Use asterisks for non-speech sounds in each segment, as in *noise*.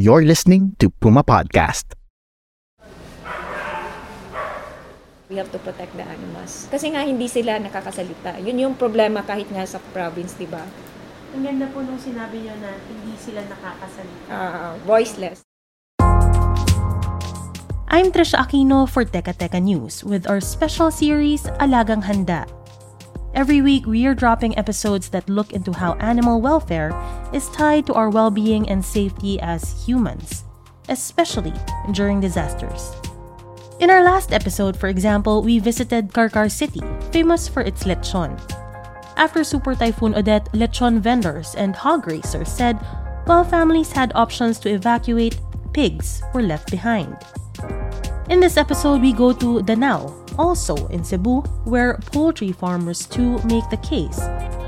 You're listening to Puma Podcast. We have to protect the animals. Kasi nga hindi sila nakakasalita. Yun yung problema kahit nga sa province, di ba? Ang ganda po nung sinabi nyo na hindi sila nakakasalita. Ah, voiceless. I'm Trisha Aquino for Teka Teka News with our special series, Alagang Handa. Every week, we are dropping episodes that look into how animal welfare is tied to our well being and safety as humans, especially during disasters. In our last episode, for example, we visited Karkar City, famous for its lechon. After Super Typhoon Odette, lechon vendors and hog racers said while families had options to evacuate, pigs were left behind. In this episode, we go to Danao, also in Cebu, where poultry farmers too make the case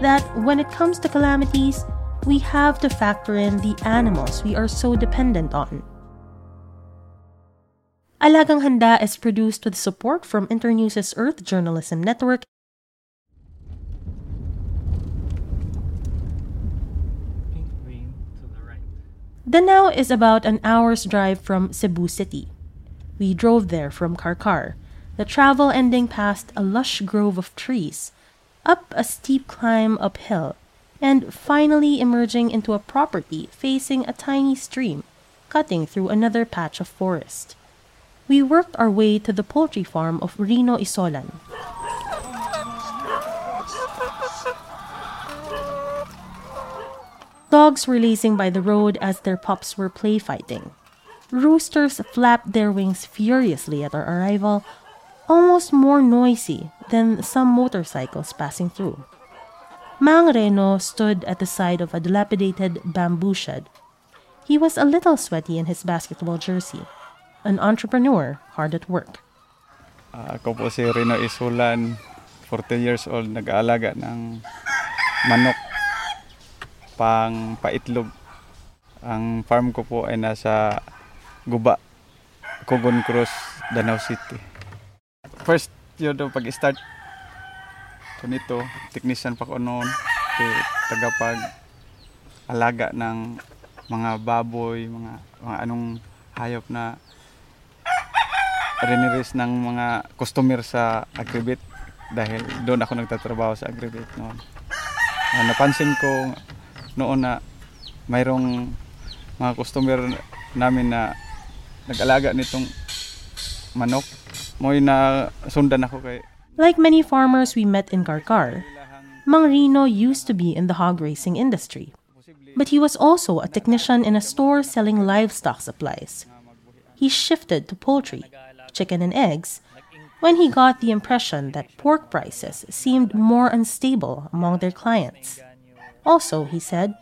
that when it comes to calamities, we have to factor in the animals we are so dependent on. Alagang Handa is produced with support from Internews' Earth Journalism Network The Danao is about an hour's drive from Cebu City. We drove there from Karkar, the travel ending past a lush grove of trees, up a steep climb uphill, and finally emerging into a property facing a tiny stream, cutting through another patch of forest. We worked our way to the poultry farm of Rino Isolan. Dogs were lazing by the road as their pups were play fighting. Roosters flapped their wings furiously at our arrival, almost more noisy than some motorcycles passing through. Mang Reno stood at the side of a dilapidated bamboo shed. He was a little sweaty in his basketball jersey, an entrepreneur hard at work. Uh, ako po si Reno Isulan, 40 years old, nag-aalaga ng manok pang paitlog. Ang farm ko po ay nasa Guba, Cogon Cruz, Danau City. First yun do pag-start ko nito, technician pa ko noon, tagapag alaga ng mga baboy, mga, mga anong hayop na riniris ng mga customer sa Agribit dahil doon ako nagtatrabaho sa Agribit noon. Uh, napansin ko noon na mayroong mga customer namin na nag-alaga nitong manok. Na sundan ako kay Like many farmers we met in Karkar, Mang Rino used to be in the hog racing industry. But he was also a technician in a store selling livestock supplies. He shifted to poultry, chicken and eggs, when he got the impression that pork prices seemed more unstable among their clients. Also, he said,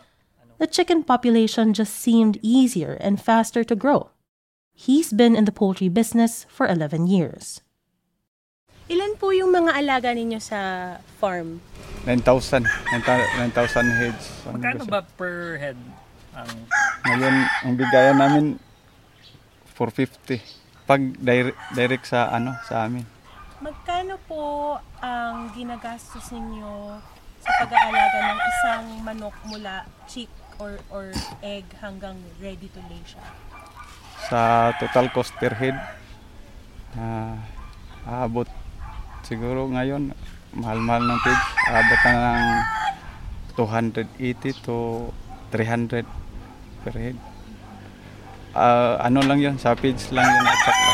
the chicken population just seemed easier and faster to grow. He's been in the poultry business for 11 years. Ilan po yung mga alaga ninyo sa farm? 9,000. 9,000 heads. Magkano ba per head? Ang... Ngayon, ang bigayan namin 450. Pag direct, direct sa ano sa amin. Magkano po ang ginagastos ninyo sa pag-aalaga ng isang manok mula chick or or egg hanggang ready to lay siya? Sa total cost per head, uh, aabot siguro ngayon, mahal-mahal ng pig, aabot na ng 280 to 300 per head. Uh, ano lang yun, sa pigs lang yun at saka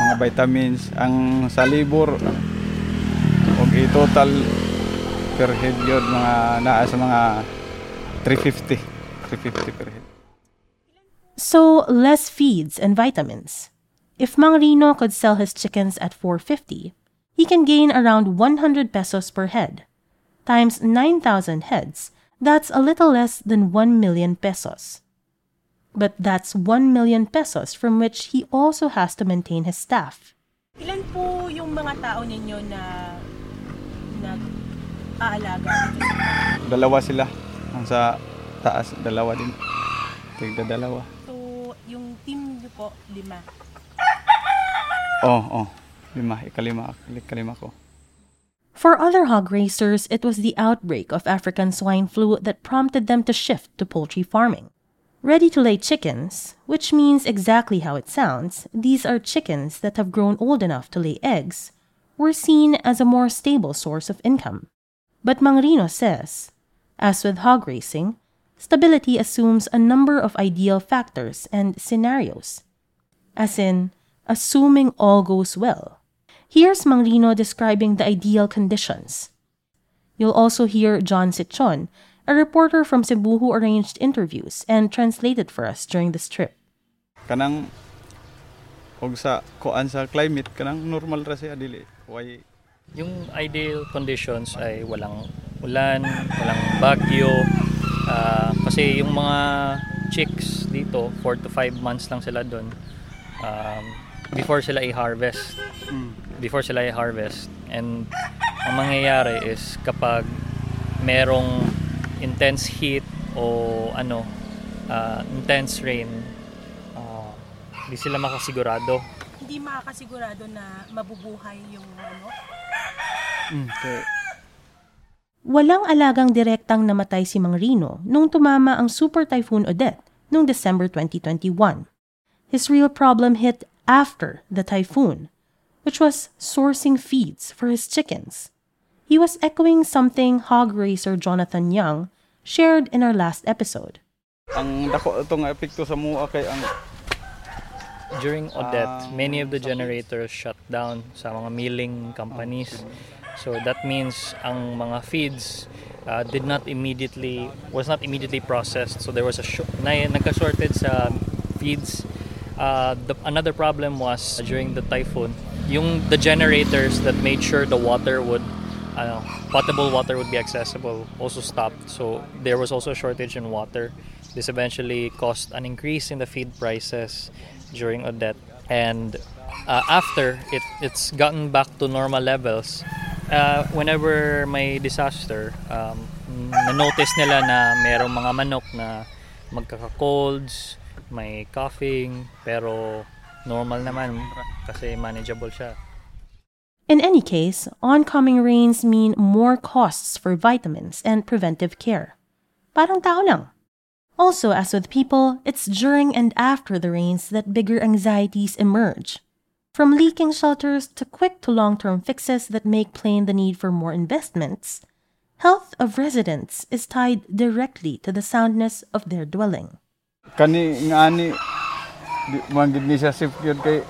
mga vitamins. Ang sa libur, huwag i-total per head yun, mga naa sa mga 350. 350 per head. So, less feeds and vitamins. If Mang Rino could sell his chickens at 450, he can gain around 100 pesos per head. times 9,000 heads, that's a little less than 1 million pesos. But that's 1 million pesos from which he also has to maintain his staff. Ilan po yung mga tao ninyo na nag-aalaga Dalawa sila. Ang sa taas, dalawa din. Tigda dalawa. Po, lima. Oh, oh. Lima, ikalima, ikalima ko. For other hog racers, it was the outbreak of African swine flu that prompted them to shift to poultry farming. Ready to lay chickens, which means exactly how it sounds, these are chickens that have grown old enough to lay eggs, were seen as a more stable source of income. But Mangrino says, as with hog racing, stability assumes a number of ideal factors and scenarios. As in, assuming all goes well. Here's Mangrino describing the ideal conditions. You'll also hear John Sichon, a reporter from Cebu who arranged interviews and translated for us during this trip. Kanang og sa kuan sa climate kanang normal ra siya dili. Why Yung ideal conditions ay walang ulan, walang bagyo. ah, kasi yung mga chicks dito, 4 to 5 months lang sila doon. Um, before sila i-harvest. Before sila i-harvest. And ang mangyayari is kapag merong intense heat o ano, ah, intense rain, ah, hindi sila makasigurado Hindi makakasigurado na mabubuhay yung ano. mm, kay Walang alagang direktang namatay si Mang Rino nung tumama ang Super Typhoon Odette noong December 2021. His real problem hit after the typhoon, which was sourcing feeds for his chickens. He was echoing something hog racer Jonathan Young shared in our last episode. ang dako ito nga epekto sa mua kay ang During Odette, Um, many of the generators shut down sa mga milling companies. So that means ang mga feeds uh, did not immediately was not immediately processed. So there was a sh- na, nagka-shorted sa feeds. Uh, the, another problem was during the typhoon, yung the generators that made sure the water would uh, potable water would be accessible also stopped. So there was also a shortage in water. This eventually caused an increase in the feed prices during Odette. And uh, after it, it's gotten back to normal levels, uh, whenever may disaster, um, na-notice nila na merong mga manok na magkaka-colds, may coughing, pero normal naman kasi manageable siya. In any case, oncoming rains mean more costs for vitamins and preventive care. Parang tao lang. Also, as with people, it's during and after the rains that bigger anxieties emerge. From leaking shelters to quick to long term fixes that make plain the need for more investments, health of residents is tied directly to the soundness of their dwelling. Kani ngani ni siya kay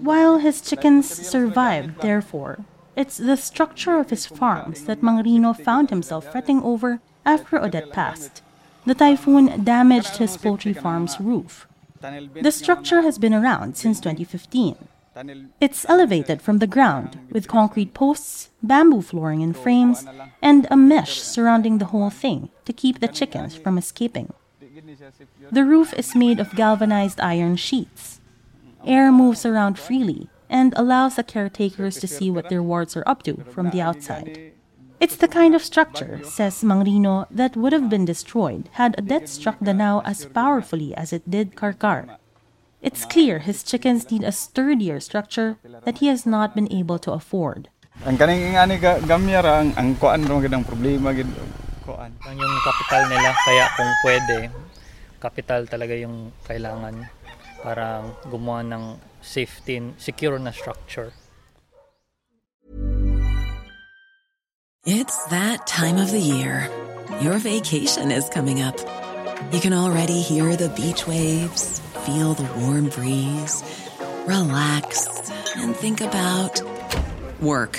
While his chickens survived, therefore, it's the structure of his farms that Mangrino found himself fretting over after Odette passed. The typhoon damaged his poultry farm's roof. The structure has been around since 2015. It's elevated from the ground with concrete posts, bamboo flooring and frames, and a mesh surrounding the whole thing to keep the chickens from escaping. The roof is made of galvanized iron sheets. Air moves around freely and allows the caretakers to see what their wards are up to from the outside. It's the kind of structure, says Mangrino, that would have been destroyed had Odette struck Danao as powerfully as it did Karkar. It's clear his chickens need a sturdier structure that he has not been able to afford. Kuan Ang yung capital nila, kaya kung pwede, capital talaga yung kailangan para gumawa ng safety, secure na structure. It's that time of the year. Your vacation is coming up. You can already hear the beach waves, feel the warm breeze, relax, and think about work.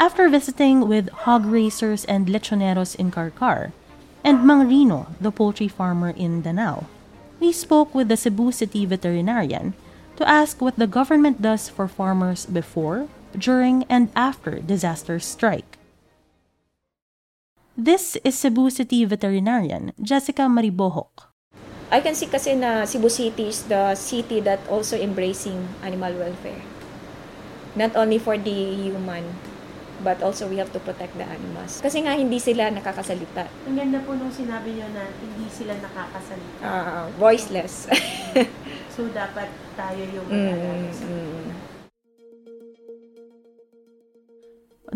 After visiting with hog racers and lechoneros in Karkar, and Mang Rino, the poultry farmer in Danao, we spoke with the Cebu City veterinarian to ask what the government does for farmers before, during, and after disaster strike. This is Cebu City veterinarian Jessica Maribohok. I can see kasi na Cebu City is the city that also embracing animal welfare. Not only for the human, but also we have to protect the animals. Kasi nga hindi sila nakakasalita. Ang ganda po nung sinabi nyo na hindi sila nakakasalita. Ah, voiceless. *laughs* So, dapat tayo yung Mm, mm.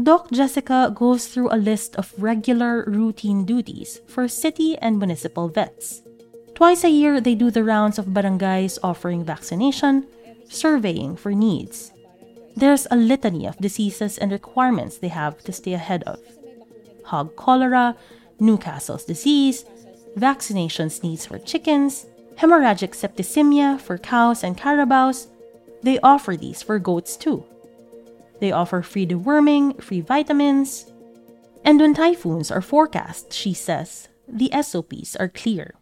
Doc Jessica goes through a list of regular routine duties for city and municipal vets. Twice a year, they do the rounds of barangays offering vaccination, surveying for needs. There's a litany of diseases and requirements they have to stay ahead of hog cholera, Newcastle's disease, vaccinations needs for chickens, hemorrhagic septicemia for cows and carabaos. They offer these for goats too. They offer free deworming, free vitamins. And when typhoons are forecast, she says, the SOPs are clear.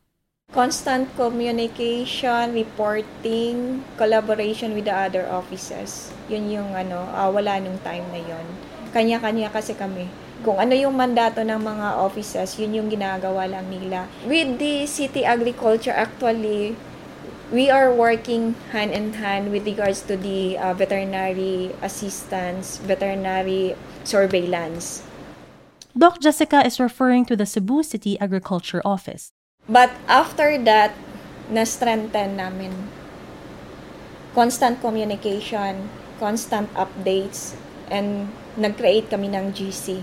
Constant communication, reporting, collaboration with the other offices. Yun yung ano, ah, wala nung time na yun. Kanya-kanya kasi kami. Kung ano yung mandato ng mga offices, yun yung ginagawa lang nila. With the city agriculture, actually, we are working hand in hand with regards to the uh, veterinary assistance, veterinary surveillance. Doc Jessica is referring to the Cebu City Agriculture Office. But after that, na-strengthen namin. Constant communication, constant updates, and nag-create kami ng GC.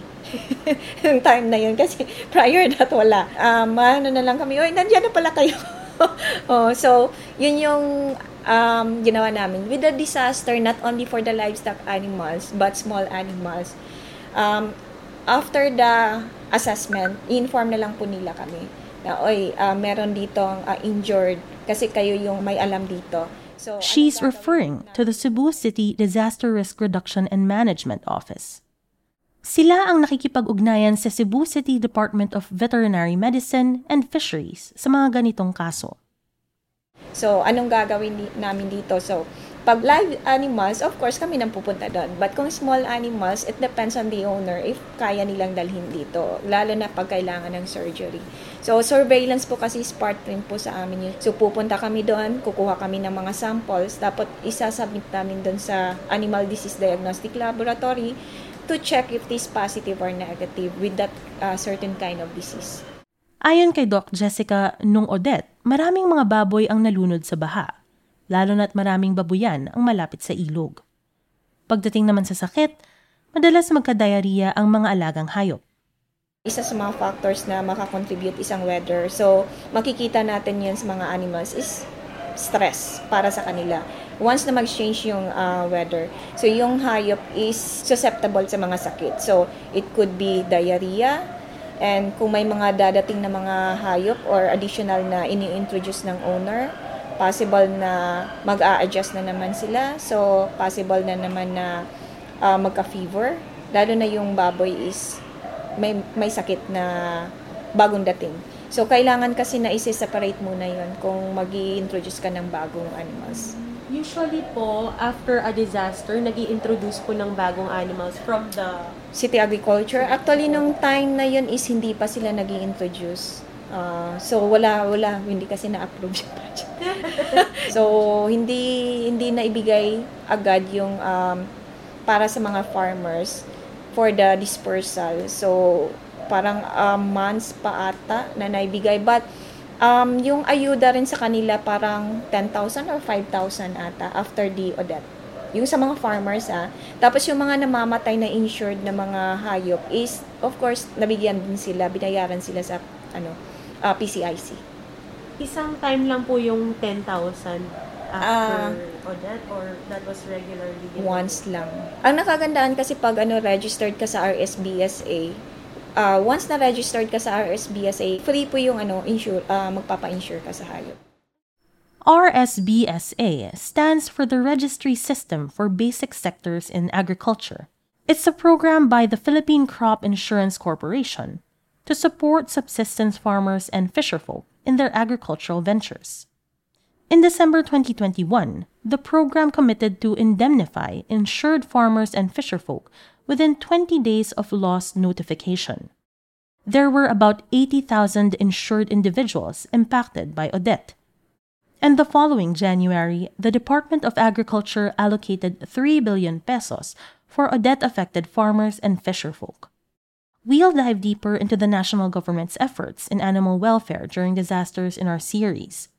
Yung *laughs* time na yun, kasi *laughs* prior that wala. Um, ano na lang kami, oy, nandiyan na pala kayo. *laughs* oh, so, yun yung um, ginawa namin. With the disaster, not only for the livestock animals, but small animals, um, after the assessment, inform na lang po nila kami na, oy, uh, meron dito uh, injured kasi kayo yung may alam dito. So, She's gagawin referring to the Cebu City Disaster Risk Reduction and Management Office. Sila ang nakikipag-ugnayan sa Cebu City Department of Veterinary Medicine and Fisheries sa mga ganitong kaso. So, anong gagawin namin dito? So, pag live animals, of course, kami nang pupunta doon. But kung small animals, it depends on the owner if kaya nilang dalhin dito. Lalo na pag kailangan ng surgery. So, surveillance po kasi is part rin po sa amin yun. So, pupunta kami doon, kukuha kami ng mga samples, dapat isasubmit namin doon sa Animal Disease Diagnostic Laboratory to check if it is positive or negative with that uh, certain kind of disease. Ayon kay Doc Jessica, nung Odette, maraming mga baboy ang nalunod sa baha, lalo na't maraming babuyan ang malapit sa ilog. Pagdating naman sa sakit, madalas magka-diarrhea ang mga alagang hayop. isa sa mga factors na makakontribute isang weather. So, makikita natin yan sa mga animals is stress para sa kanila. Once na mag-change yung uh, weather, so yung hayop is susceptible sa mga sakit. So, it could be diarrhea, and kung may mga dadating na mga hayop or additional na ini-introduce ng owner, possible na mag-a-adjust na naman sila. So, possible na naman na uh, magka-fever. Lalo na yung baboy is may, may sakit na bagong dating. So, kailangan kasi na isi-separate muna yon kung mag introduce ka ng bagong animals. Usually po, after a disaster, nag introduce po ng bagong animals from the... City agriculture, actually, nung time na yon is hindi pa sila nag introduce Ah, so, wala, wala, hindi kasi na-approve yung project. *laughs* so, hindi, hindi na ibigay agad yung um, para sa mga farmers for the dispersal. So, parang um, months pa ata na naibigay. But um, yung ayuda rin sa kanila parang 10,000 or 5,000 ata after the Odette. Yung sa mga farmers ah. Tapos yung mga namamatay na insured na mga hayop is of course nabigyan din sila, binayaran sila sa ano uh, PCIC. Isang time lang po yung 10,000 Ah. after Odette or that was regularly given? Once lang. Ang nakagandaan kasi pag ano registered ka sa RSBSA, uh, once na registered ka sa RSBSA, free po yung ano insure uh, magpapa-insure ka sa hayop. RSBSA stands for the Registry System for Basic Sectors in Agriculture. It's a program by the Philippine Crop Insurance Corporation to support subsistence farmers and fisherfolk in their agricultural ventures. In December 2021, the program committed to indemnify insured farmers and fisherfolk within 20 days of loss notification. There were about 80,000 insured individuals impacted by Odette. And the following January, the Department of Agriculture allocated 3 billion pesos for Odette affected farmers and fisherfolk. We'll dive deeper into the national government's efforts in animal welfare during disasters in our series.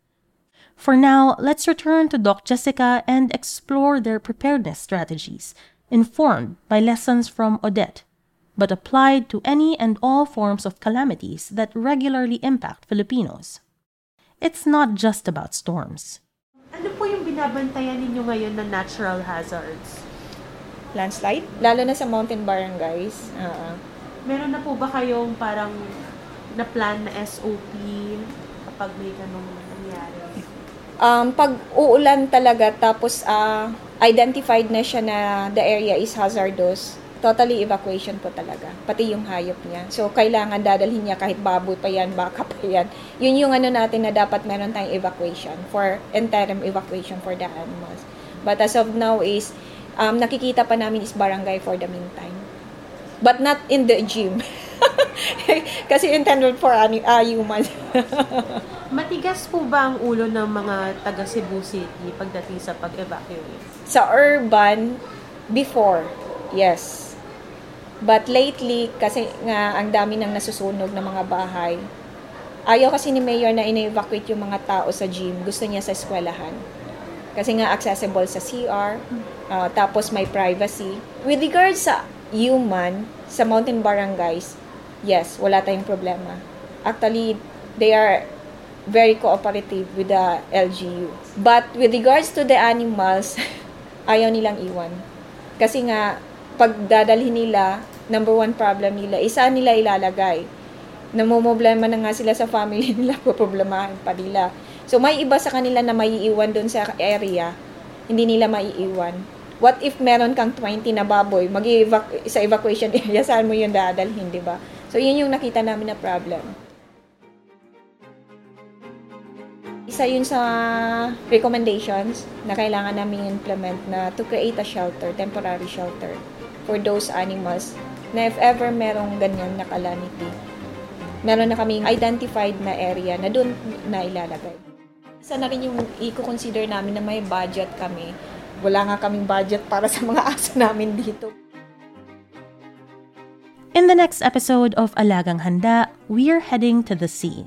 For now, let's return to Doc Jessica and explore their preparedness strategies, informed by lessons from Odette, but applied to any and all forms of calamities that regularly impact Filipinos. It's not just about storms. Ano po yung binabantayan ninyo ngayon na natural hazards? Landslide, lalo na sa mountain barangays. Uh, Meron na po ba kayong parang na-plan na SOP kapag may ganong nangyari? um, pag uulan talaga tapos uh, identified na siya na the area is hazardous, totally evacuation po talaga. Pati yung hayop niya. So, kailangan dadalhin niya kahit baboy pa yan, baka pa yan. Yun yung ano natin na dapat meron tayong evacuation for interim evacuation for the animals. But as of now is, um, nakikita pa namin is barangay for the meantime. But not in the gym. *laughs* Kasi intended for ani- uh, humans. *laughs* Matigas po ba ang ulo ng mga taga Cebu City pagdating sa pag-evacuate? sa urban, before, yes. But lately, kasi nga ang dami nang nasusunog ng mga bahay, ayaw kasi ni Mayor na ina-evacuate yung mga tao sa gym. Gusto niya sa eskwelahan. Kasi nga accessible sa CR, uh, tapos may privacy. With regards sa human, sa mountain barangays, yes, wala tayong problema. Actually, they are very cooperative with the LGU. But with regards to the animals, *laughs* ayaw nilang iwan. Kasi nga, pag dadalhin nila, number one problem nila, isa nila ilalagay. Namumblema na nga sila sa family *laughs* nila, problemahin pa nila. So, may iba sa kanila na maiiwan doon sa area, hindi nila maiiwan. What if meron kang 20 na baboy, mag sa evacuation area, saan mo yun dadalhin, di ba? So, yun yung nakita namin na problem. Isa yun sa recommendations na kailangan namin implement na to create a shelter, temporary shelter for those animals na if ever merong ganyan na calamity, meron na kaming identified na area na doon na ilalagay. Isa na rin yung i-consider namin na may budget kami. Wala nga kaming budget para sa mga *laughs* aso namin dito. In the next episode of Alagang Handa, we're heading to the sea.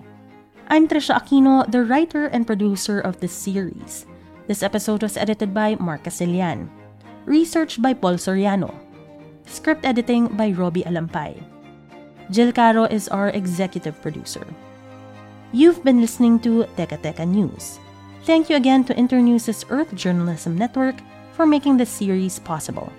I'm Trisha Aquino, the writer and producer of this series. This episode was edited by Mark Casilian. Research by Paul Soriano. Script editing by Robbie Alampay. Jill Caro is our executive producer. You've been listening to Teka Teka News. Thank you again to Internews' Earth Journalism Network for making this series possible.